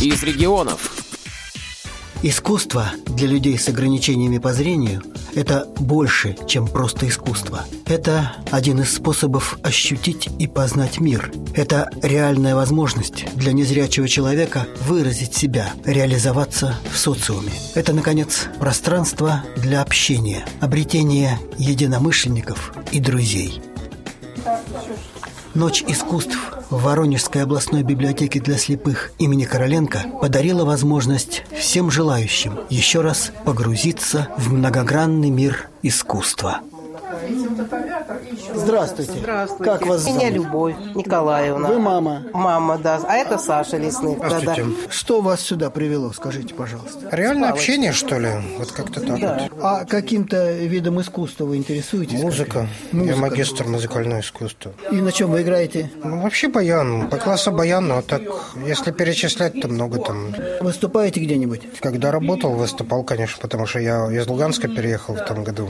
из регионов. Искусство для людей с ограничениями по зрению – это больше, чем просто искусство. Это один из способов ощутить и познать мир. Это реальная возможность для незрячего человека выразить себя, реализоваться в социуме. Это, наконец, пространство для общения, обретения единомышленников и друзей. Ночь искусств в Воронежской областной библиотеке для слепых имени Короленко подарила возможность всем желающим еще раз погрузиться в многогранный мир искусства. Здравствуйте. Здравствуйте. Как вас Меня зовут? Любовь Николаевна. Вы мама. Мама, да. А это Саша Лесных. Да-да. Что вас сюда привело, скажите, пожалуйста? Реальное общение, что ли? Вот как-то так вот. А каким-то видом искусства вы интересуетесь? Музыка. Музыка. Я магистр музыкального искусства. И на чем вы играете? Ну, вообще баян. По классу баян, но так, если перечислять, то много там. Выступаете где-нибудь? Когда работал, выступал, конечно, потому что я из Луганска переехал в том году.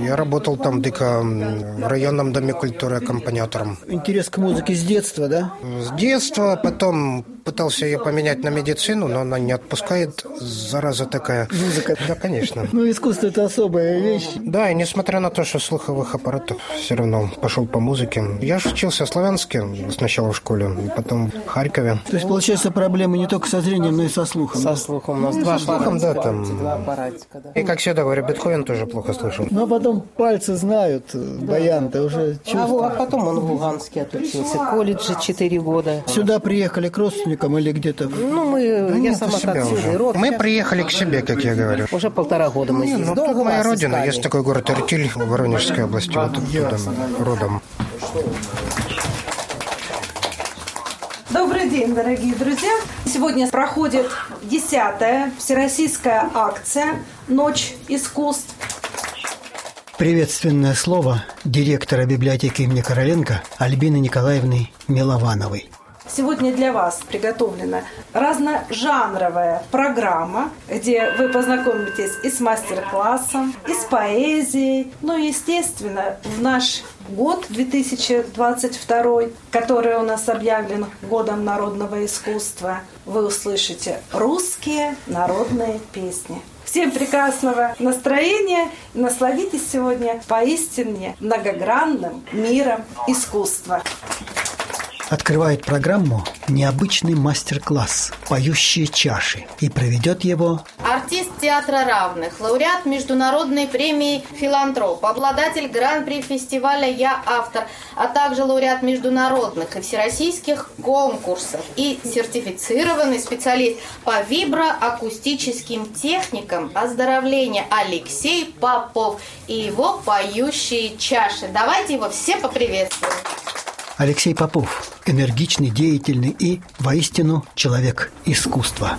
Я работал там дико в районном доме культуры аккомпаниатором. Интерес к музыке с детства, да? С детства, потом пытался ее поменять на медицину, но она не отпускает, зараза такая. Музыка. Да, конечно. Ну, искусство – это особая вещь. Да, и несмотря на то, что слуховых аппаратов все равно пошел по музыке. Я же учился в Славянске сначала в школе, потом в Харькове. То есть, получается, проблемы не только со зрением, но и со слухом. Со да? слухом у нас два слухом, да, там. Два аппаратика, да. И, как всегда говорю, Бетховен тоже плохо слышал. Ну, а потом пальцы знают, э, баян-то уже А, во- а чувствуют. потом он в Луганске отучился. Колледже 4 года. Сюда приехали к родственникам или где-то? Ну, мы, я Нет, сама себя отсюда, уже. Мы приехали к себе, как я говорю. Уже полтора года мы Не, здесь. ну, Долго тут моя родина. искали? Есть такой город Иртиль в Воронежской области. Вот оттуда родом. Добрый день, дорогие друзья! Сегодня проходит десятая всероссийская акция «Ночь искусств». Приветственное слово директора библиотеки имени Короленко Альбины Николаевны Миловановой. Сегодня для вас приготовлена разножанровая программа, где вы познакомитесь и с мастер-классом, и с поэзией. Ну и, естественно, в наш год 2022, который у нас объявлен годом народного искусства, вы услышите русские народные песни. Всем прекрасного настроения и насладитесь сегодня поистине многогранным миром искусства. Открывает программу необычный мастер-класс «Поющие чаши» и проведет его Артист театра равных, лауреат международной премии «Филантроп», обладатель гран-при фестиваля «Я автор», а также лауреат международных и всероссийских конкурсов и сертифицированный специалист по виброакустическим техникам оздоровления Алексей Попов и его «Поющие чаши». Давайте его все поприветствуем. Алексей Попов, энергичный, деятельный и, воистину, человек искусства.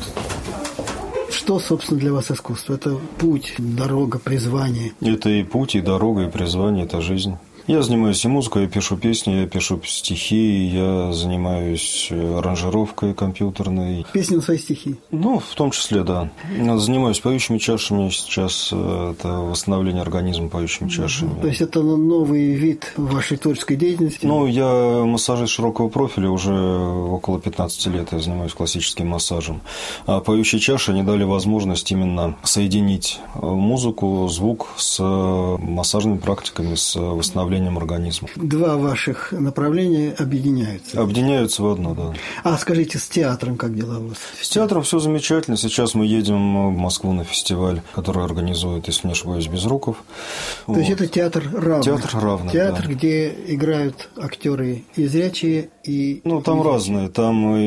Что, собственно, для вас искусство? Это путь, дорога, призвание. Это и путь, и дорога, и призвание, это жизнь. Я занимаюсь и музыкой, я пишу песни, я пишу стихи, я занимаюсь э, аранжировкой компьютерной. Песни на свои стихи. Ну, в том числе, да. Занимаюсь поющими чашами сейчас. э, Это восстановление организма поющими чашами. То есть это новый вид вашей творческой деятельности? Ну, я массажист широкого профиля, уже около 15 лет я занимаюсь классическим массажем. А поющие чаши не дали возможность именно соединить э, музыку, звук с массажными практиками, с восстановлением организма. Два ваших направления объединяются. Объединяются в одно, да. А скажите, с театром как дела у вас? С театром все замечательно. Сейчас мы едем в Москву на фестиваль, который организует, если не ошибаюсь, Безруков. То есть это театр равных? Театр равных, Театр, да. где играют актеры и зрячие, и... Ну, там и- разные. Там и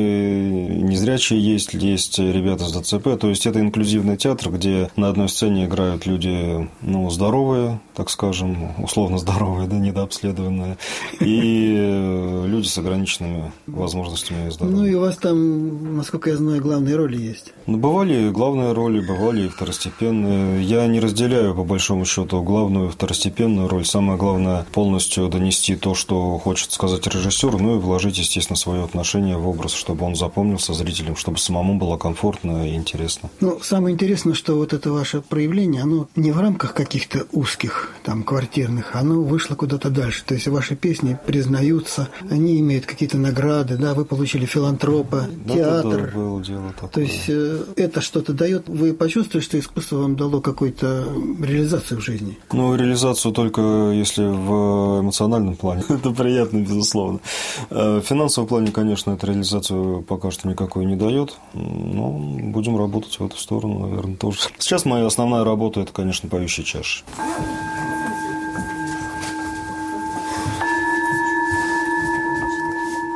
незрячие есть, есть ребята с ДЦП. То есть это инклюзивный театр, где на одной сцене играют люди, ну, здоровые, так скажем, условно здоровые, да, недообследованные, и э, люди с ограниченными возможностями здоровья. Ну и у вас там, насколько я знаю, главные роли есть. Ну, бывали главные роли, бывали и второстепенные. Я не разделяю, по большому счету, главную и второстепенную роль. Самое главное – полностью донести то, что хочет сказать режиссер, ну и вложить, естественно, свое отношение в образ, чтобы он запомнился зрителям, чтобы самому было комфортно и интересно. Ну, самое интересное, что вот это ваше проявление, оно не в рамках каких-то узких, там, квартирных, оно вышло куда-то дальше. То есть ваши песни признаются, они имеют какие-то награды, да, вы получили филантропа, Да, театр. было дело такое. То есть э, это что-то дает, вы почувствуете, что искусство вам дало какую-то реализацию в жизни? Ну, реализацию только если в эмоциональном плане. это приятно, безусловно. Э, В финансовом плане, конечно, эта реализацию пока что никакой не дает. Но будем работать в эту сторону, наверное, тоже. Сейчас моя основная работа – это, конечно, поющие чаши.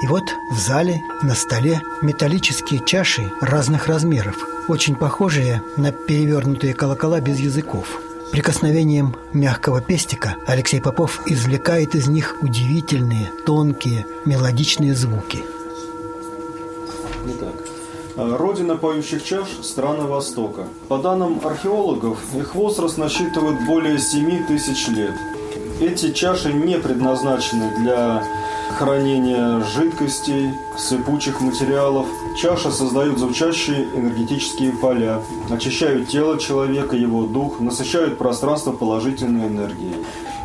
И вот в зале на столе металлические чаши разных размеров, очень похожие на перевернутые колокола без языков. Прикосновением мягкого пестика Алексей Попов извлекает из них удивительные, тонкие, мелодичные звуки. Итак, э, родина поющих чаш – страна Востока. По данным археологов, их возраст насчитывает более 7 тысяч лет. Эти чаши не предназначены для хранения жидкостей, сыпучих материалов. Чаши создают звучащие энергетические поля, очищают тело человека, его дух, насыщают пространство положительной энергией.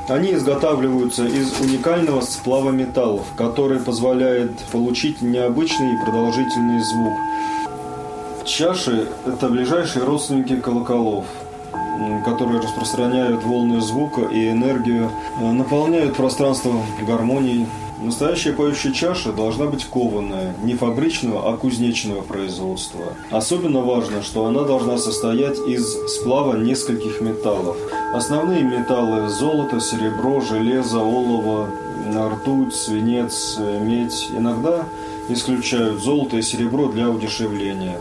Они изготавливаются из уникального сплава металлов, который позволяет получить необычный и продолжительный звук. Чаши – это ближайшие родственники колоколов, которые распространяют волны звука и энергию, э, наполняют пространство гармонией. Настоящая поющая чаша должна быть кованая, не фабричного, а кузнечного производства. Особенно важно, что она должна состоять из сплава нескольких металлов. Основные металлы – золото, серебро, железо, олово, ртуть, свинец, э, медь. Иногда исключают золото и серебро для удешевления.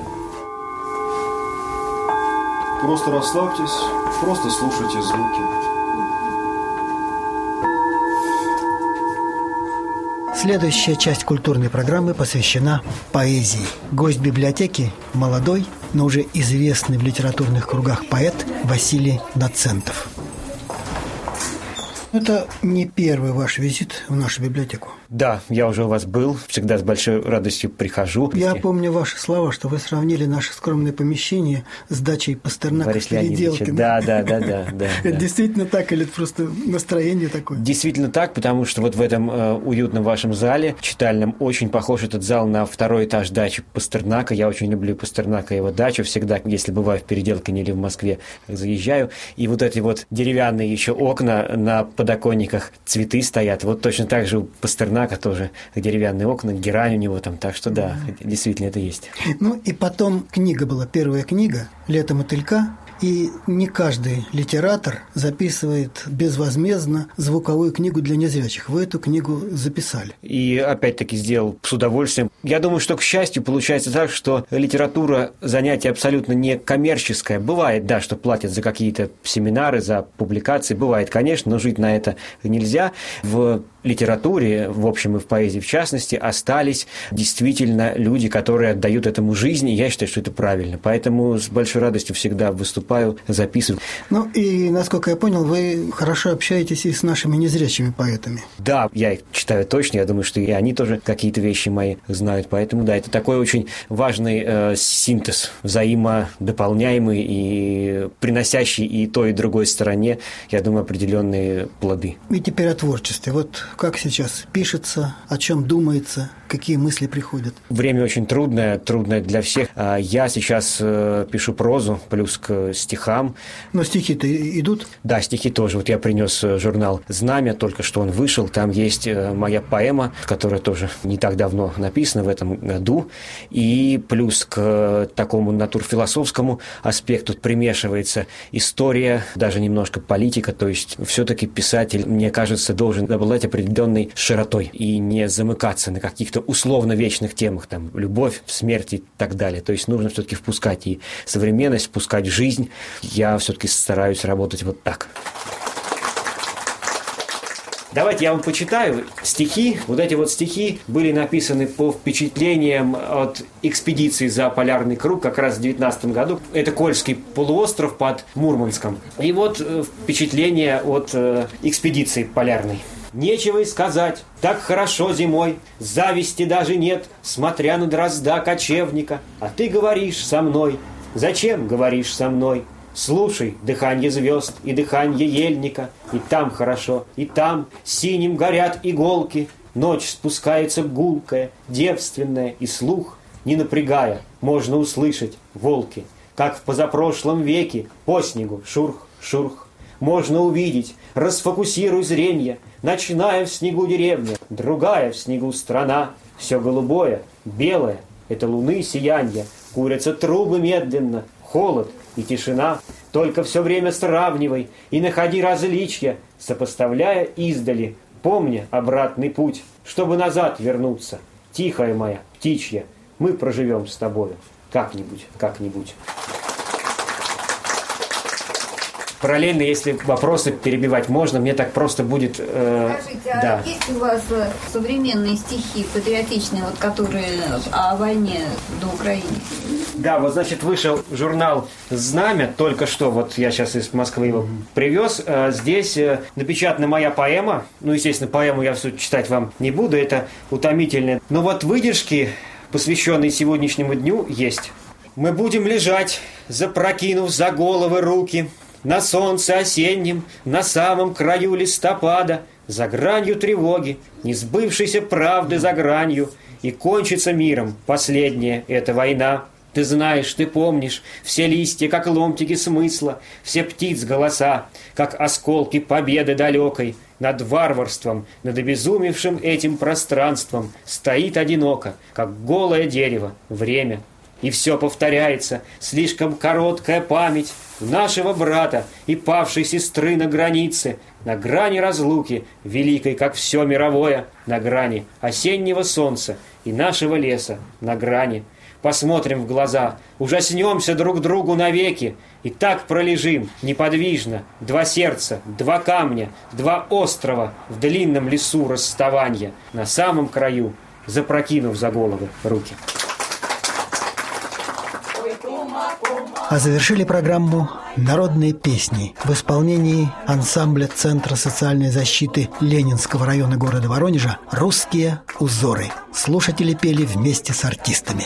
Просто расслабьтесь, просто слушайте звуки. Следующая часть культурной программы посвящена поэзии. Гость библиотеки – молодой, но уже известный в литературных кругах поэт Василий Нацентов. Это не первый ваш визит в нашу библиотеку. Да, я уже у вас был, всегда с большой радостью прихожу. Я помню ваши слова, что вы сравнили наше скромное помещение с дачей Пастернака Борис Переделкино. да, да, да, да, да. Это действительно так или это просто настроение такое? Действительно так, потому что вот в этом э, уютном вашем зале читальном очень похож этот зал на второй этаж дачи Пастернака. Я очень люблю Пастернака и его дачу всегда, если бываю в Переделкине или в Москве, заезжаю. И вот эти вот деревянные еще окна на подоконниках, цветы стоят. Вот точно так же у Пастернака тоже деревянные окна, герань у него там. Так что да, действительно это есть. Ну и потом книга была, первая книга «Лето мотылька». И не каждый литератор записывает безвозмездно звуковую книгу для незрячих. Вы эту книгу записали. И опять-таки сделал с удовольствием. Я думаю, что, к счастью, получается так, что литература занятие абсолютно не коммерческое. Бывает, да, что платят за какие-то семинары, за публикации. Бывает, конечно, но жить на это нельзя. В литературе, в общем и в поэзии в частности, остались действительно люди, которые отдают этому жизнь, и я считаю, что это правильно. Поэтому с большой радостью всегда выступаю, записываю. Ну и, насколько я понял, вы хорошо общаетесь и с нашими незрячими поэтами. Да, я их читаю точно, я думаю, что и они тоже какие-то вещи мои знают. Поэтому, да, это такой очень важный э, синтез, взаимодополняемый и приносящий и той, и другой стороне, я думаю, определенные плоды. И теперь о творчестве. Вот как сейчас пишется, о чем думается, какие мысли приходят? Время очень трудное, трудное для всех. А Я сейчас э, пишу прозу, плюс к стихам. Но стихи-то идут? Да, стихи тоже. Вот я принес э, журнал «Знамя», только что он вышел. Там есть э, моя поэма, которая тоже не так давно написана в этом году. И плюс к такому натурфилософскому аспекту примешивается история, даже немножко политика. То есть все-таки писатель, мне кажется, должен обладать определенной широтой и не замыкаться на каких-то условно вечных темах, там, любовь, смерть и так далее. То есть нужно все-таки впускать и современность, впускать жизнь. Я все-таки стараюсь работать вот так. Давайте я вам почитаю стихи. Вот эти вот стихи были написаны по впечатлениям от экспедиции за полярный круг как раз в 19 году. Это Кольский полуостров под Мурманском. И вот э, впечатление от э, экспедиции полярной. Нечего и сказать, так хорошо зимой, зависти даже нет, смотря на дрозда кочевника. А ты говоришь со мной, зачем говоришь со мной? Слушай дыхание звезд и дыхание ельника, И там хорошо, и там синим горят иголки, Ночь спускается гулкая, девственная, и слух, не напрягая, можно услышать волки. Как в позапрошлом веке по снегу шурх, шурх. Можно увидеть, расфокусируй зрение, Ночная в снегу деревня, другая в снегу страна, Все голубое, белое, это луны сиянье, Курятся трубы медленно, холод и тишина. Только все время сравнивай и находи различия, сопоставляя издали, помня обратный путь, чтобы назад вернуться. Тихая моя, птичья, мы проживем с тобою как-нибудь, как-нибудь. Параллельно, если вопросы перебивать можно, мне так просто будет... Э, Скажите, а да. есть у вас э, современные стихи патриотичные, вот, которые о войне до Украины? Да, вот, значит, вышел журнал «Знамя», только что, вот я сейчас из Москвы его привез. Э, здесь э, напечатана моя поэма. Ну, естественно, поэму я все читать вам не буду, это утомительно. Но вот выдержки, посвященные сегодняшнему дню, есть. Мы будем лежать, запрокинув за головы руки – на солнце осеннем, на самом краю листопада, за гранью тревоги, несбывшейся правды за гранью, и кончится миром последняя эта война. Ты знаешь, ты помнишь, все листья, как ломтики смысла, все птиц голоса, как осколки победы далекой, над варварством, над обезумевшим этим пространством стоит одиноко, как голое дерево, время. И все повторяется, слишком короткая память, нашего брата и павшей сестры на границе, на грани разлуки, великой, как все мировое, на грани осеннего солнца и нашего леса, на грани. Посмотрим в глаза, ужаснемся друг другу навеки, и так пролежим неподвижно, два сердца, два камня, два острова в длинном лесу расставания, на самом краю, запрокинув за головы руки. А завершили программу «Народные песни» в исполнении ансамбля Центра социальной защиты Ленинского района города Воронежа «Русские узоры». Слушатели пели вместе с артистами.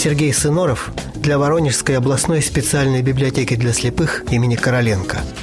Сергей Сыноров для Воронежской областной специальной библиотеки для слепых имени Короленко –